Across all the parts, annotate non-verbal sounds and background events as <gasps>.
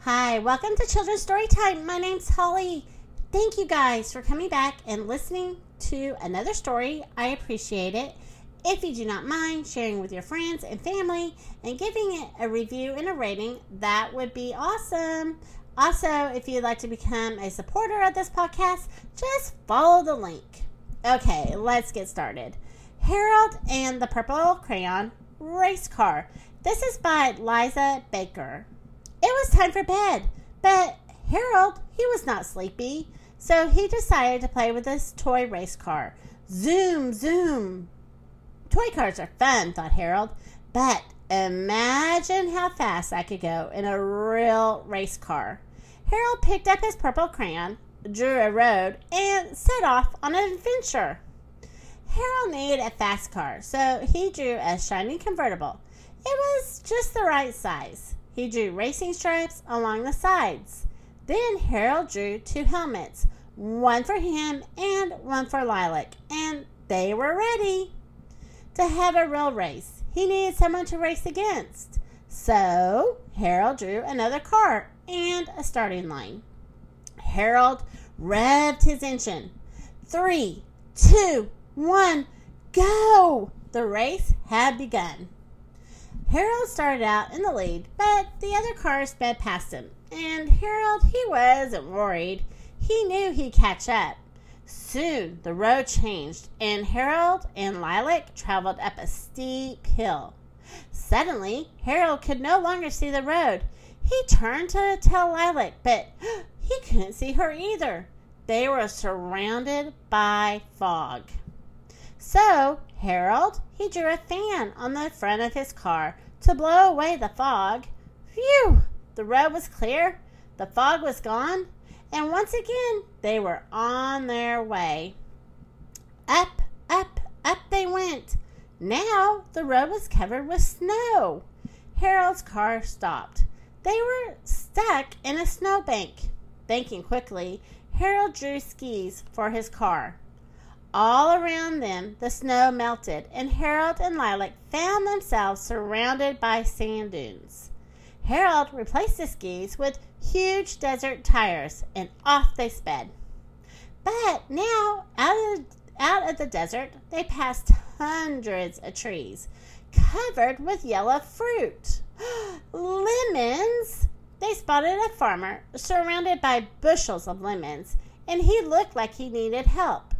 Hi, welcome to Children's Storytime. My name's Holly. Thank you guys for coming back and listening to another story. I appreciate it. If you do not mind sharing with your friends and family and giving it a review and a rating, that would be awesome. Also, if you'd like to become a supporter of this podcast, just follow the link. Okay, let's get started. Harold and the Purple Crayon Race Car. This is by Liza Baker. Was time for bed, but Harold, he was not sleepy, so he decided to play with his toy race car. Zoom, zoom. Toy cars are fun, thought Harold, but imagine how fast I could go in a real race car. Harold picked up his purple crayon, drew a road, and set off on an adventure. Harold needed a fast car, so he drew a shiny convertible. It was just the right size. He drew racing stripes along the sides. Then Harold drew two helmets, one for him and one for Lilac, and they were ready. To have a real race, he needed someone to race against. So Harold drew another car and a starting line. Harold revved his engine. Three, two, one, go! The race had begun. Harold started out in the lead, but the other cars sped past him, and Harold, he wasn't worried. He knew he'd catch up. Soon the road changed, and Harold and Lilac traveled up a steep hill. Suddenly, Harold could no longer see the road. He turned to tell Lilac, but <gasps> he couldn't see her either. They were surrounded by fog. So Harold, he drew a fan on the front of his car to blow away the fog. Phew! The road was clear, the fog was gone, and once again they were on their way. Up, up, up they went. Now the road was covered with snow. Harold's car stopped. They were stuck in a snowbank. Thinking quickly, Harold drew skis for his car. All around them the snow melted, and Harold and Lilac found themselves surrounded by sand dunes. Harold replaced the skis with huge desert tires, and off they sped. But now, out of, out of the desert, they passed hundreds of trees covered with yellow fruit. <gasps> lemons! They spotted a farmer surrounded by bushels of lemons, and he looked like he needed help.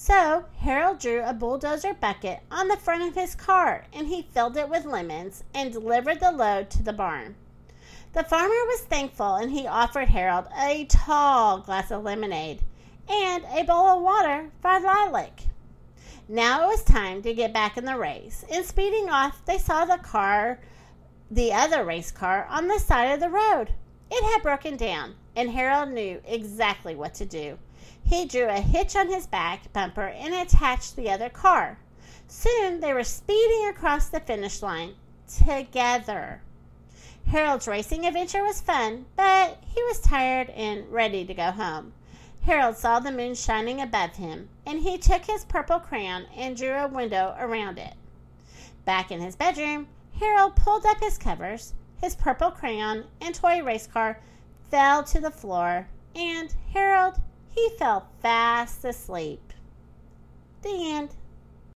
So Harold drew a bulldozer bucket on the front of his car and he filled it with lemons and delivered the load to the barn. The farmer was thankful and he offered Harold a tall glass of lemonade and a bowl of water for Lilac. Now it was time to get back in the race, and speeding off, they saw the car, the other race car, on the side of the road. It had broken down, and Harold knew exactly what to do. He drew a hitch on his back bumper and attached the other car. Soon they were speeding across the finish line together. Harold's racing adventure was fun, but he was tired and ready to go home. Harold saw the moon shining above him, and he took his purple crayon and drew a window around it. Back in his bedroom, Harold pulled up his covers. His purple crayon and toy race car fell to the floor, and Harold he fell fast asleep. The end.